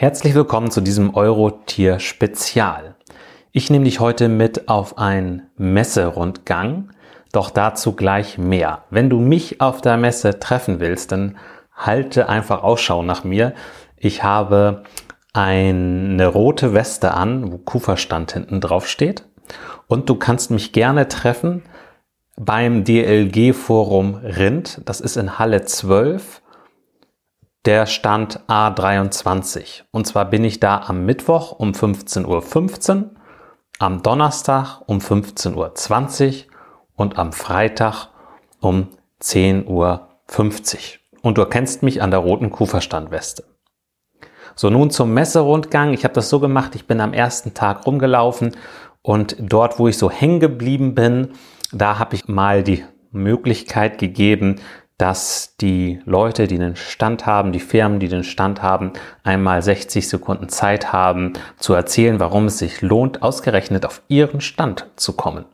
Herzlich willkommen zu diesem Eurotier Spezial. Ich nehme dich heute mit auf einen Messerundgang, doch dazu gleich mehr. Wenn du mich auf der Messe treffen willst, dann halte einfach Ausschau nach mir. Ich habe eine rote Weste an, wo Kuferstand hinten drauf steht. Und du kannst mich gerne treffen beim DLG Forum Rind. Das ist in Halle 12. Der Stand A23. Und zwar bin ich da am Mittwoch um 15.15 Uhr, am Donnerstag um 15.20 Uhr und am Freitag um 10.50 Uhr. Und du erkennst mich an der roten Kuferstandweste. So, nun zum Messerundgang. Ich habe das so gemacht, ich bin am ersten Tag rumgelaufen und dort, wo ich so hängen geblieben bin, da habe ich mal die Möglichkeit gegeben, dass die Leute, die den Stand haben, die Firmen, die den Stand haben, einmal 60 Sekunden Zeit haben zu erzählen, warum es sich lohnt, ausgerechnet auf ihren Stand zu kommen.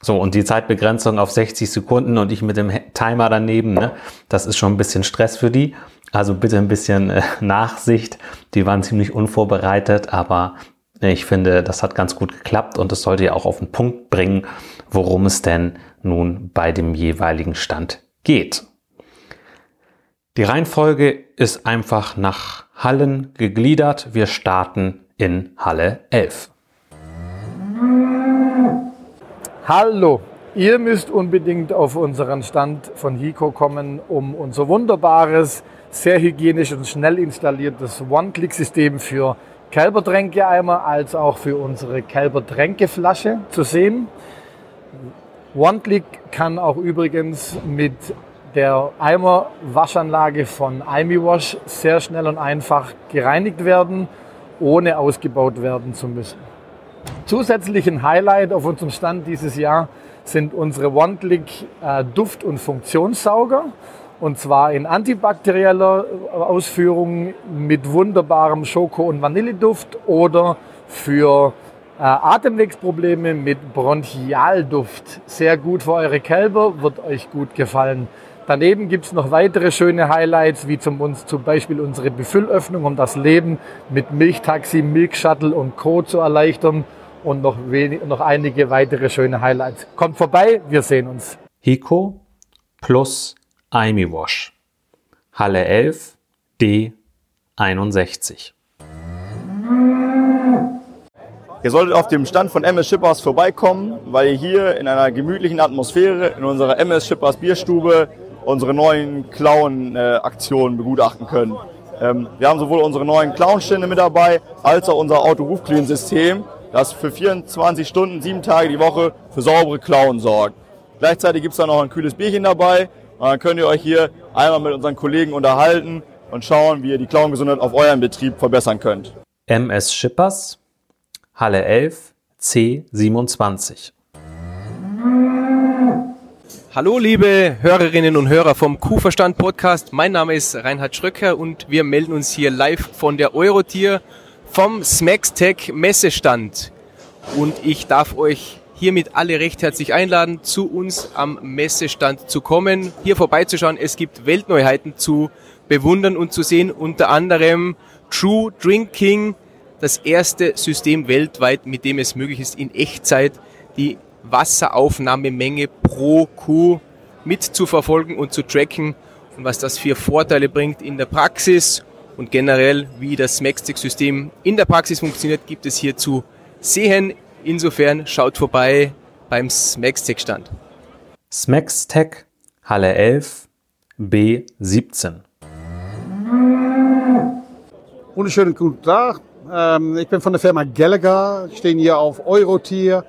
So, und die Zeitbegrenzung auf 60 Sekunden und ich mit dem Timer daneben, ne, das ist schon ein bisschen Stress für die. Also bitte ein bisschen äh, Nachsicht. Die waren ziemlich unvorbereitet, aber ich finde, das hat ganz gut geklappt und es sollte ja auch auf den Punkt bringen, worum es denn nun bei dem jeweiligen Stand geht. Die Reihenfolge ist einfach nach Hallen gegliedert. Wir starten in Halle 11. Hallo, ihr müsst unbedingt auf unseren Stand von Hiko kommen, um unser wunderbares, sehr hygienisch und schnell installiertes One-Click-System für Kälbertränkeeimer als auch für unsere Kälbertränkeflasche zu sehen. OneClick kann auch übrigens mit der Eimerwaschanlage von IMIWash sehr schnell und einfach gereinigt werden, ohne ausgebaut werden zu müssen. Zusätzlichen Highlight auf unserem Stand dieses Jahr sind unsere OneClick äh, Duft- und Funktionssauger. Und zwar in antibakterieller Ausführung mit wunderbarem Schoko- und Vanilleduft oder für äh, Atemwegsprobleme mit Bronchialduft. Sehr gut für eure Kälber, wird euch gut gefallen. Daneben gibt's noch weitere schöne Highlights, wie zum, zum Beispiel unsere Befüllöffnung, um das Leben mit Milchtaxi, Milkshuttle und Co. zu erleichtern und noch, wenig, noch einige weitere schöne Highlights. Kommt vorbei, wir sehen uns. Hiko plus Imi Wash. Halle 11 D 61. Ihr solltet auf dem Stand von MS Shippers vorbeikommen, weil ihr hier in einer gemütlichen Atmosphäre in unserer MS Shippers Bierstube unsere neuen Clown-Aktionen begutachten könnt. Ähm, wir haben sowohl unsere neuen Clown-Stände mit dabei, als auch unser Auto-Roof-Clean-System, das für 24 Stunden, sieben Tage die Woche für saubere Klauen sorgt. Gleichzeitig gibt es da noch ein kühles Bierchen dabei und dann könnt ihr euch hier einmal mit unseren Kollegen unterhalten und schauen, wie ihr die Klauengesundheit auf eurem Betrieb verbessern könnt. MS Shippers Halle 11, C27. Hallo liebe Hörerinnen und Hörer vom Kuhverstand Podcast. Mein Name ist Reinhard Schröcker und wir melden uns hier live von der Eurotier vom Smextech Messestand. Und ich darf euch hiermit alle recht herzlich einladen, zu uns am Messestand zu kommen, hier vorbeizuschauen. Es gibt Weltneuheiten zu bewundern und zu sehen, unter anderem True Drinking das erste System weltweit, mit dem es möglich ist, in Echtzeit die Wasseraufnahmemenge pro Kuh mitzuverfolgen und zu tracken und was das für Vorteile bringt in der Praxis und generell, wie das Smextech-System in der Praxis funktioniert, gibt es hier zu sehen. Insofern schaut vorbei beim Smextech-Stand. Smextech Halle 11 B17. Wunderschönen guten Tag. Ähm, ich bin von der Firma Gallagher, stehen hier auf Eurotier.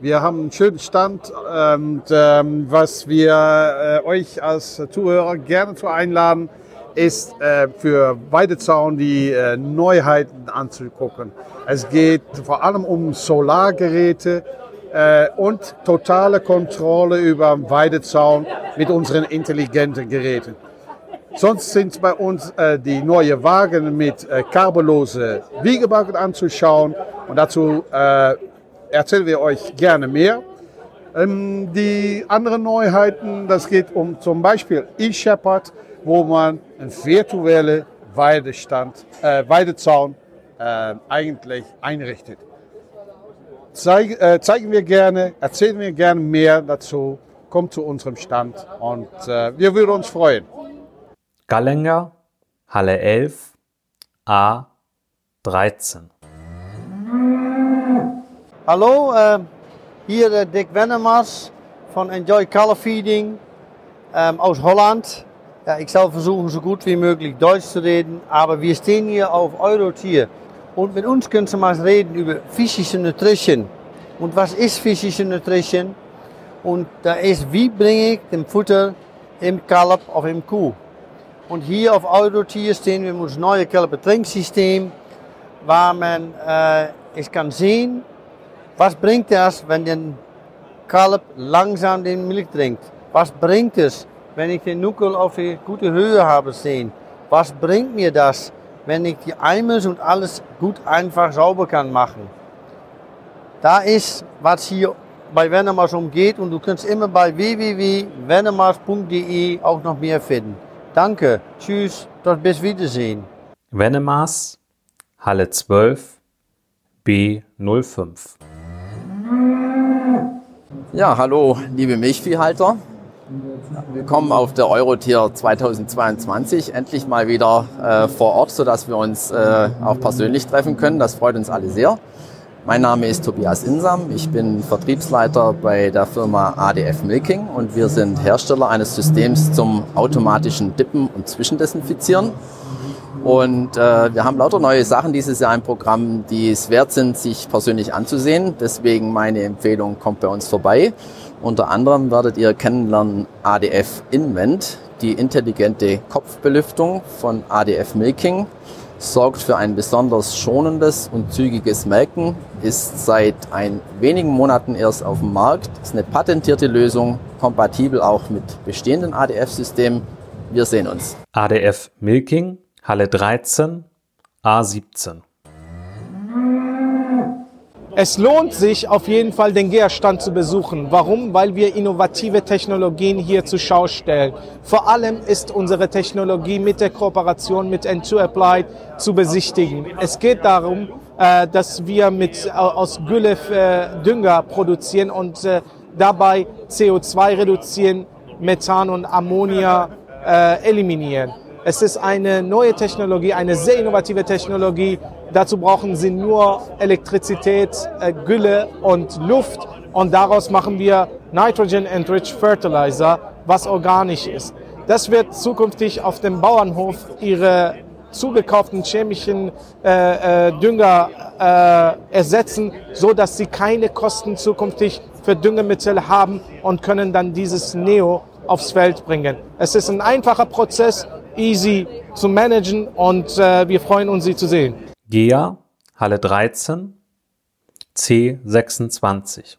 Wir haben einen schönen Stand und ähm, was wir äh, euch als Zuhörer gerne zu einladen, ist äh, für Weidezaun die äh, Neuheiten anzugucken. Es geht vor allem um Solargeräte äh, und totale Kontrolle über Weidezaun mit unseren intelligenten Geräten. Sonst sind bei uns äh, die neuen Wagen mit äh, kabellose Wiegebalken anzuschauen und dazu äh, erzählen wir euch gerne mehr. Ähm, die anderen Neuheiten, das geht um zum Beispiel eShepherd, wo man eine virtuelle Weidestand, äh, Weidezaun äh, eigentlich einrichtet. Zeig, äh, zeigen wir gerne, erzählen wir gerne mehr dazu. Kommt zu unserem Stand und äh, wir würden uns freuen. Gallenger, Halle 11, A 13. Hallo, äh, hier der Dick Wennemars von Enjoy Color Feeding ähm, aus Holland. Ja, ich soll versuchen, so gut wie möglich Deutsch zu reden, aber wir stehen hier auf Eurotier. Und mit uns können Sie mal reden über physische Nutrition. Und was ist physische Nutrition? Und da ist, wie bringe ich den Futter im Kalb of im Kuh? Und hier auf Eurotier stehen wir mit unserem neuen Kalbertrinksysteem, waar man äh, es kann sehen, was bringt das, wenn der Kalb langsam den Milch trinkt? Was bringt es, wenn ich den Nuckel auf die gute Höhe habe sehen? Was bringt mir das, wenn ich die Eimer und alles gut einfach sauber kann machen? Da ist, was hier bei Venemars umgeht und du kannst immer bei www.venemars.de auch noch mehr finden. Danke, tschüss, tot bis Wiedersehen. Venemars, Halle 12, B05. Ja, hallo, liebe Milchviehhalter. Willkommen auf der Eurotier 2022. Endlich mal wieder äh, vor Ort, sodass wir uns äh, auch persönlich treffen können. Das freut uns alle sehr. Mein Name ist Tobias Insam. Ich bin Vertriebsleiter bei der Firma ADF Milking und wir sind Hersteller eines Systems zum automatischen Dippen und Zwischendesinfizieren. Und äh, wir haben lauter neue Sachen dieses Jahr im Programm, die es wert sind, sich persönlich anzusehen. Deswegen meine Empfehlung, kommt bei uns vorbei. Unter anderem werdet ihr kennenlernen ADF Invent, die intelligente Kopfbelüftung von ADF Milking sorgt für ein besonders schonendes und zügiges Melken, ist seit ein wenigen Monaten erst auf dem Markt, ist eine patentierte Lösung, kompatibel auch mit bestehenden ADF-Systemen. Wir sehen uns. ADF Milking, Halle 13, A17. Es lohnt sich auf jeden Fall, den GEA-Stand zu besuchen. Warum? Weil wir innovative Technologien hier zur Schau stellen. Vor allem ist unsere Technologie mit der Kooperation mit N2 Applied zu besichtigen. Es geht darum, äh, dass wir mit, aus Gülle äh, Dünger produzieren und äh, dabei CO2 reduzieren, Methan und Ammonia eliminieren. Es ist eine neue Technologie, eine sehr innovative Technologie. Dazu brauchen Sie nur Elektrizität, äh, Gülle und Luft. Und daraus machen wir Nitrogen Enriched Fertilizer, was organisch ist. Das wird zukünftig auf dem Bauernhof Ihre zugekauften chemischen äh, äh, Dünger äh, ersetzen, so dass sie keine Kosten zukünftig für Düngemittel haben und können dann dieses Neo aufs Feld bringen. Es ist ein einfacher Prozess, easy zu managen und äh, wir freuen uns, Sie zu sehen. GEA, Halle 13, C26.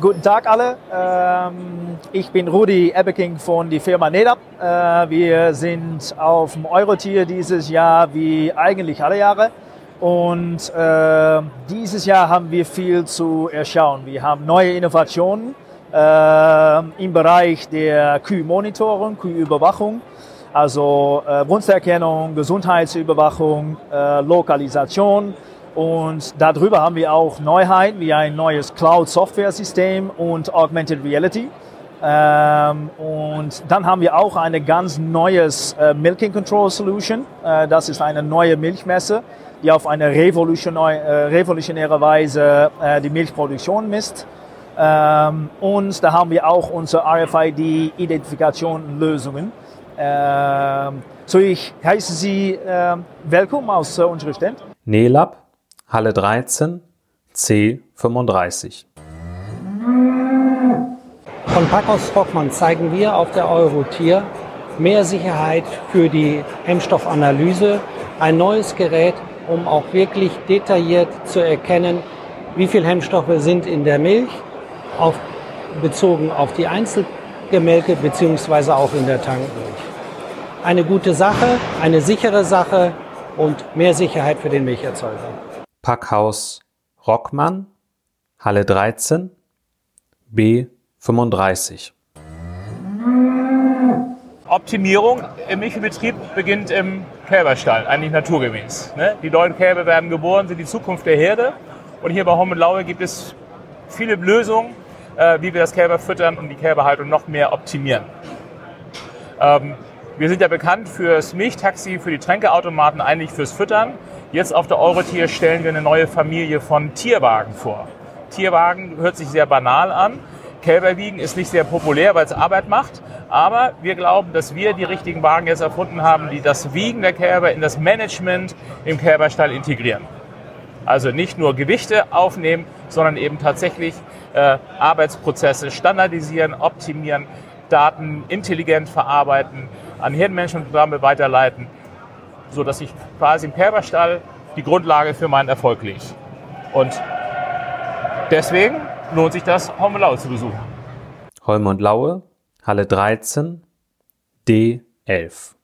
Guten Tag alle. Ähm, ich bin Rudi Ebbeking von der Firma NEDAP. Äh, wir sind auf dem Eurotier dieses Jahr wie eigentlich alle Jahre. Und äh, dieses Jahr haben wir viel zu erschauen. Wir haben neue Innovationen äh, im Bereich der Kühlmonitoring, Kühlüberwachung, also äh, Brunsterkennung, Gesundheitsüberwachung, äh, Lokalisation. Und darüber haben wir auch Neuheiten wie ein neues Cloud-Software-System und Augmented Reality. Ähm, und dann haben wir auch eine ganz neues äh, Milking Control Solution. Äh, das ist eine neue Milchmesse, die auf eine revolutionäre, äh, revolutionäre Weise äh, die Milchproduktion misst. Ähm, und da haben wir auch unsere RFID-Identifikation-Lösungen. Ähm, so, ich heiße Sie äh, willkommen aus äh, unserem Stand. NELAB, Halle 13, C35. Von Packhaus Rockmann zeigen wir auf der Eurotier mehr Sicherheit für die Hemmstoffanalyse, ein neues Gerät, um auch wirklich detailliert zu erkennen, wie viel Hemmstoffe sind in der Milch, auf, bezogen auf die Einzelgemälke beziehungsweise auch in der Tankmilch. Eine gute Sache, eine sichere Sache und mehr Sicherheit für den Milcherzeuger. Packhaus Rockmann, Halle 13, B 35. Optimierung im Milchbetrieb beginnt im Kälberstall, eigentlich naturgemäß. Ne? Die neuen Kälber werden geboren, sind die Zukunft der Herde. Und hier bei Hommelaue gibt es viele Lösungen, äh, wie wir das Kälber füttern und die Kälberhaltung noch mehr optimieren. Ähm, wir sind ja bekannt fürs Milchtaxi, für die Tränkeautomaten, eigentlich fürs Füttern. Jetzt auf der Eurotier stellen wir eine neue Familie von Tierwagen vor. Tierwagen hört sich sehr banal an. Kälberwiegen ist nicht sehr populär, weil es Arbeit macht. Aber wir glauben, dass wir die richtigen Wagen jetzt erfunden haben, die das Wiegen der Kälber in das Management im Kälberstall integrieren. Also nicht nur Gewichte aufnehmen, sondern eben tatsächlich äh, Arbeitsprozesse standardisieren, optimieren, Daten intelligent verarbeiten, an Hirnmanagementprogramme weiterleiten, sodass ich quasi im Kälberstall die Grundlage für meinen Erfolg lege. Und deswegen lohnt sich das, Holm und Laue zu besuchen. Holm und Laue, Halle 13, D11.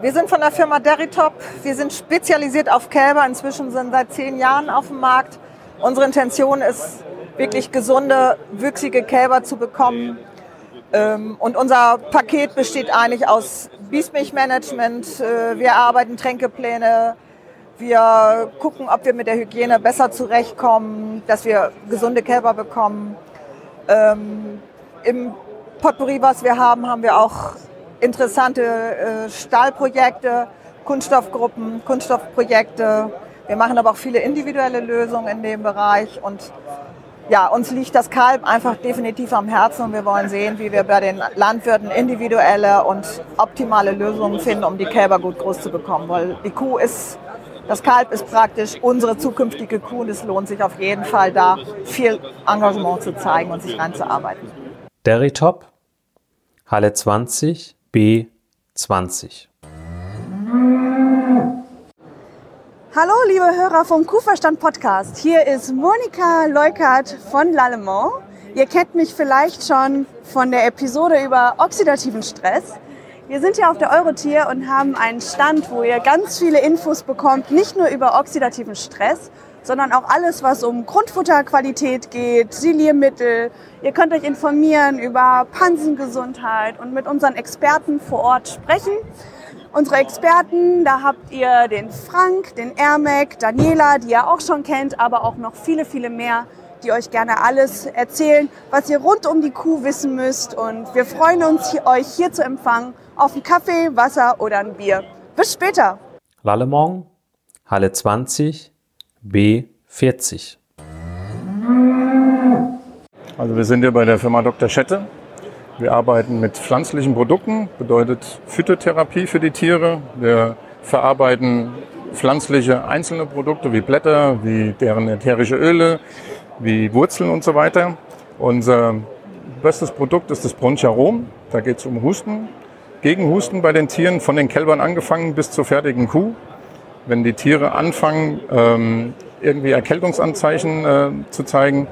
Wir sind von der Firma Deritop. Wir sind spezialisiert auf Kälber. Inzwischen sind seit zehn Jahren auf dem Markt. Unsere Intention ist, wirklich gesunde, wüchsige Kälber zu bekommen. Ähm, und unser Paket besteht eigentlich aus Biesmilchmanagement. Äh, wir arbeiten Tränkepläne. Wir gucken, ob wir mit der Hygiene besser zurechtkommen, dass wir gesunde Kälber bekommen. Ähm, Im Potpourri, was wir haben, haben wir auch interessante äh, Stahlprojekte, Kunststoffgruppen, Kunststoffprojekte. Wir machen aber auch viele individuelle Lösungen in dem Bereich und ja, uns liegt das Kalb einfach definitiv am Herzen und wir wollen sehen, wie wir bei den Landwirten individuelle und optimale Lösungen finden, um die Kälber gut groß zu bekommen. Weil die Kuh ist, das Kalb ist praktisch unsere zukünftige Kuh und es lohnt sich auf jeden Fall da viel Engagement zu zeigen und sich reinzuarbeiten. Deritop, Halle 20, B20. Hallo, liebe Hörer vom Kuhverstand Podcast. Hier ist Monika Leukert von L'Allemand. Ihr kennt mich vielleicht schon von der Episode über oxidativen Stress. Wir sind hier auf der Eurotier und haben einen Stand, wo ihr ganz viele Infos bekommt, nicht nur über oxidativen Stress, sondern auch alles, was um Grundfutterqualität geht, Siliermittel. Ihr könnt euch informieren über Pansengesundheit und mit unseren Experten vor Ort sprechen. Unsere Experten, da habt ihr den Frank, den Ermek, Daniela, die ihr auch schon kennt, aber auch noch viele, viele mehr, die euch gerne alles erzählen, was ihr rund um die Kuh wissen müsst. Und wir freuen uns, euch hier zu empfangen auf einen Kaffee, Wasser oder ein Bier. Bis später. Lallemont, Halle 20, B40. Also wir sind hier bei der Firma Dr. Schette. Wir arbeiten mit pflanzlichen Produkten, bedeutet Phytotherapie für die Tiere. Wir verarbeiten pflanzliche einzelne Produkte wie Blätter, wie deren ätherische Öle, wie Wurzeln und so weiter. Unser bestes Produkt ist das Broncharom. Da geht es um Husten. Gegen Husten bei den Tieren, von den Kälbern angefangen bis zur fertigen Kuh. Wenn die Tiere anfangen, ähm, irgendwie Erkältungsanzeichen äh, zu zeigen,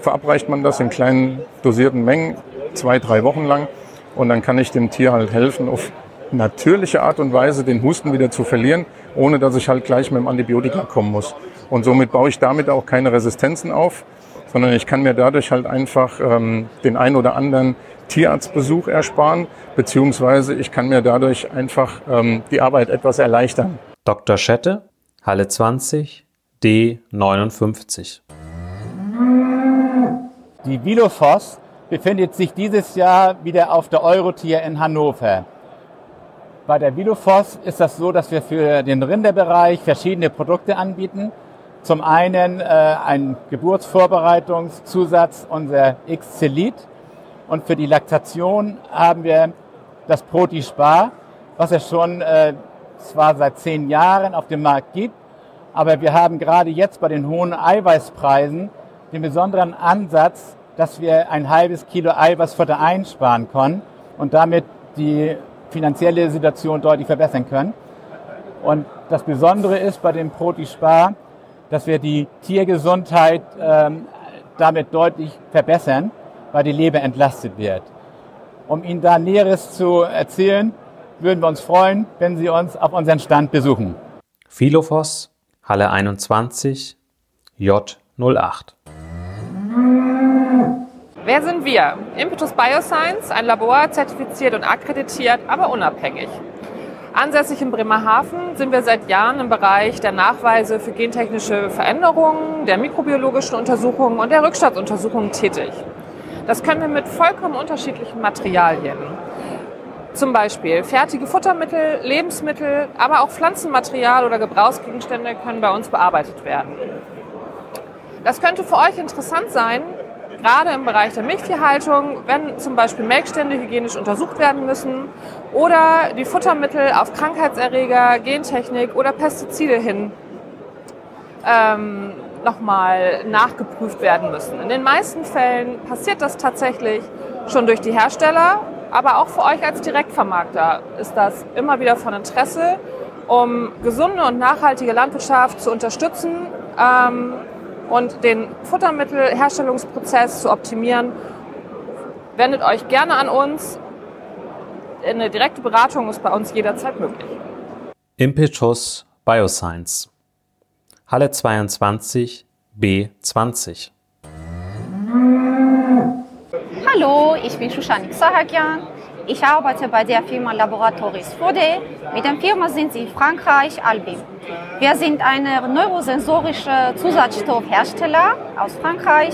verabreicht man das in kleinen dosierten Mengen, zwei, drei Wochen lang. Und dann kann ich dem Tier halt helfen, auf natürliche Art und Weise den Husten wieder zu verlieren, ohne dass ich halt gleich mit dem Antibiotika kommen muss. Und somit baue ich damit auch keine Resistenzen auf, sondern ich kann mir dadurch halt einfach ähm, den ein oder anderen Tierarztbesuch ersparen, beziehungsweise ich kann mir dadurch einfach ähm, die Arbeit etwas erleichtern. Dr. Schette, Halle 20, D59. Die Vilofos befindet sich dieses Jahr wieder auf der Eurotier in Hannover. Bei der Vilofos ist das so, dass wir für den Rinderbereich verschiedene Produkte anbieten. Zum einen äh, ein Geburtsvorbereitungszusatz, unser X-Celit. Und für die Laktation haben wir das Protispar, was es schon äh, zwar seit zehn Jahren auf dem Markt gibt, aber wir haben gerade jetzt bei den hohen Eiweißpreisen den besonderen Ansatz, dass wir ein halbes Kilo Eiweißfutter einsparen können und damit die finanzielle Situation deutlich verbessern können. Und das Besondere ist bei dem Protispar, dass wir die Tiergesundheit ähm, damit deutlich verbessern, weil die Leber entlastet wird. Um Ihnen da Näheres zu erzählen, würden wir uns freuen, wenn Sie uns auf unseren Stand besuchen. Philophos, Halle 21, J08. Wer sind wir? Impetus Bioscience, ein Labor, zertifiziert und akkreditiert, aber unabhängig. Ansässig in Bremerhaven sind wir seit Jahren im Bereich der Nachweise für gentechnische Veränderungen, der mikrobiologischen Untersuchungen und der Rückstandsuntersuchungen tätig. Das können wir mit vollkommen unterschiedlichen Materialien. Zum Beispiel fertige Futtermittel, Lebensmittel, aber auch Pflanzenmaterial oder Gebrauchsgegenstände können bei uns bearbeitet werden. Das könnte für euch interessant sein, gerade im Bereich der Milchtierhaltung, wenn zum Beispiel Melkstände hygienisch untersucht werden müssen oder die Futtermittel auf Krankheitserreger, Gentechnik oder Pestizide hin ähm, nochmal nachgeprüft werden müssen. In den meisten Fällen passiert das tatsächlich schon durch die Hersteller aber auch für euch als Direktvermarkter ist das immer wieder von Interesse, um gesunde und nachhaltige Landwirtschaft zu unterstützen ähm, und den Futtermittelherstellungsprozess zu optimieren. Wendet euch gerne an uns. Eine direkte Beratung ist bei uns jederzeit möglich. Impetus Bioscience. Halle 22 B20. Hallo, ich bin Shushanik Sahakian. Ich arbeite bei der Firma Laboratories Fode. Mit der Firma sind sie in Frankreich, Albim. Wir sind eine neurosensorische Zusatzstoffhersteller aus Frankreich,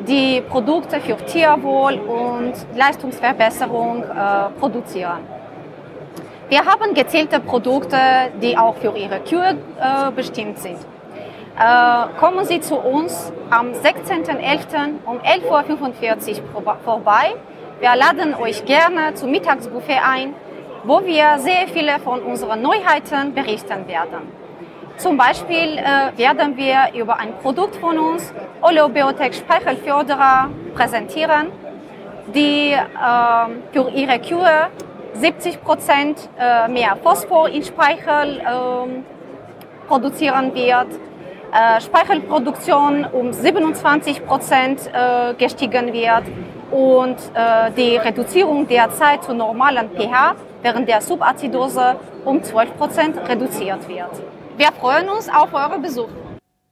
die Produkte für Tierwohl und Leistungsverbesserung äh, produzieren. Wir haben gezielte Produkte, die auch für Ihre Kühe äh, bestimmt sind. Äh, kommen Sie zu uns am 16.11. um 11.45 Uhr vorbei. Wir laden euch gerne zum Mittagsbuffet ein, wo wir sehr viele von unseren Neuheiten berichten werden. Zum Beispiel äh, werden wir über ein Produkt von uns, Oleobiotech Speichelförderer, präsentieren, die äh, für ihre Kühe 70 Prozent äh, mehr Phosphor in Speichel ähm, produzieren wird äh, Speichelproduktion um 27 Prozent äh, gestiegen wird und äh, die Reduzierung der Zeit zu normalen pH während der Subazidose um 12 Prozent reduziert wird. Wir freuen uns auf euren Besuch.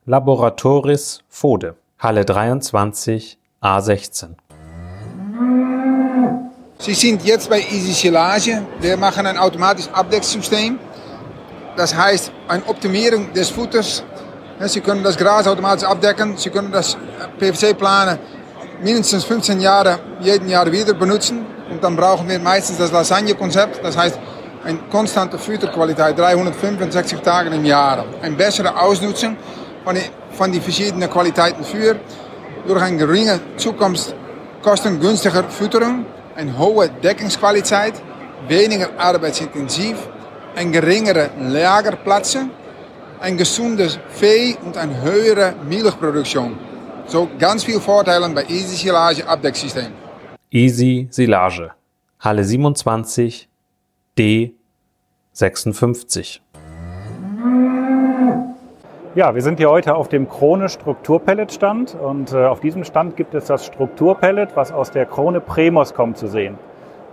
Laboratoris Fode, Halle 23, A16. Sie sind jetzt bei Easy Silage. Wir machen ein automatisches Abdecksystem. Das heißt, eine Optimierung des Futters Sie können das Gras automatisch abdecken. Sie können das PVC-Planen mindestens 15 Jahre jeden Jahr wieder benutzen. Und dann brauchen wir meistens das Lasagne-Konzept. Das heißt, eine konstante Futterqualität, 365 Tage im Jahr. Eine bessere Ausnutzung von von den verschiedenen Qualitäten für, durch eine geringe Zukunft kostengünstige Fütterung, eine hohe Deckungsqualität, weniger arbeitsintensiv, ein geringere Lagerplätze ein gesundes Vieh und eine höhere Milchproduktion. So ganz viele Vorteile bei Easy Silage Abdecksystem. Easy Silage. Halle 27 D 56. Ja, wir sind hier heute auf dem Krone Strukturpellet Stand und äh, auf diesem Stand gibt es das Strukturpellet, was aus der Krone Premos kommt zu sehen.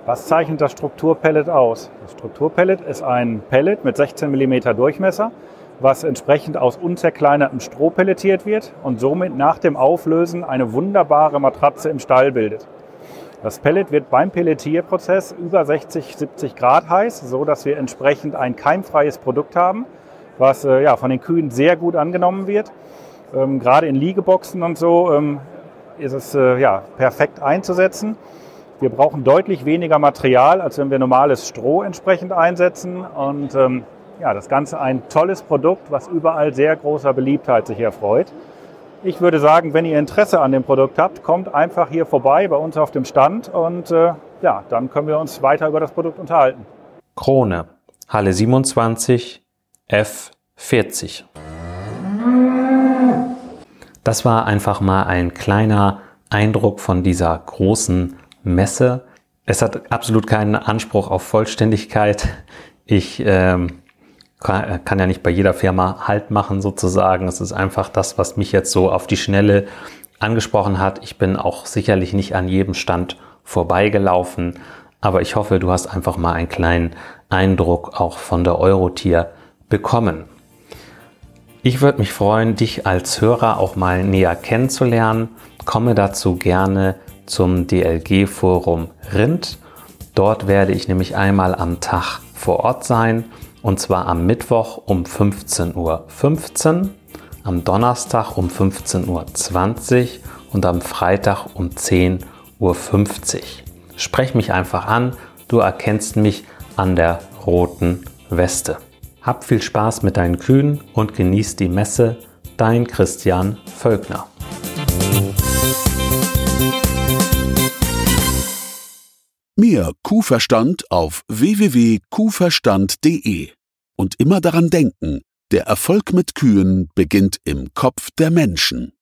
Was zeichnet das Strukturpellet aus? Das Strukturpellet ist ein Pellet mit 16 mm Durchmesser, was entsprechend aus unzerkleinertem Stroh pelletiert wird und somit nach dem Auflösen eine wunderbare Matratze im Stall bildet. Das Pellet wird beim Pelletierprozess über 60, 70 Grad heiß, so dass wir entsprechend ein keimfreies Produkt haben, was äh, ja, von den Kühen sehr gut angenommen wird. Ähm, gerade in Liegeboxen und so ähm, ist es äh, ja, perfekt einzusetzen. Wir brauchen deutlich weniger Material, als wenn wir normales Stroh entsprechend einsetzen. Und ähm, ja, das Ganze ein tolles Produkt, was überall sehr großer Beliebtheit sich erfreut. Ich würde sagen, wenn ihr Interesse an dem Produkt habt, kommt einfach hier vorbei bei uns auf dem Stand und äh, ja, dann können wir uns weiter über das Produkt unterhalten. Krone, Halle 27, F40. Das war einfach mal ein kleiner Eindruck von dieser großen Messe. Es hat absolut keinen Anspruch auf Vollständigkeit. Ich ähm, kann, kann ja nicht bei jeder Firma Halt machen sozusagen. Es ist einfach das, was mich jetzt so auf die Schnelle angesprochen hat. Ich bin auch sicherlich nicht an jedem Stand vorbeigelaufen, aber ich hoffe, du hast einfach mal einen kleinen Eindruck auch von der Eurotier bekommen. Ich würde mich freuen, dich als Hörer auch mal näher kennenzulernen. Komme dazu gerne zum DLG Forum Rind. Dort werde ich nämlich einmal am Tag vor Ort sein und zwar am Mittwoch um 15.15 Uhr, 15, am Donnerstag um 15.20 Uhr und am Freitag um 10.50 Uhr. Sprech mich einfach an, du erkennst mich an der roten Weste. Hab viel Spaß mit deinen Kühen und genieß die Messe. Dein Christian Völkner. Mehr Kuhverstand auf www.kuhverstand.de und immer daran denken, der Erfolg mit Kühen beginnt im Kopf der Menschen.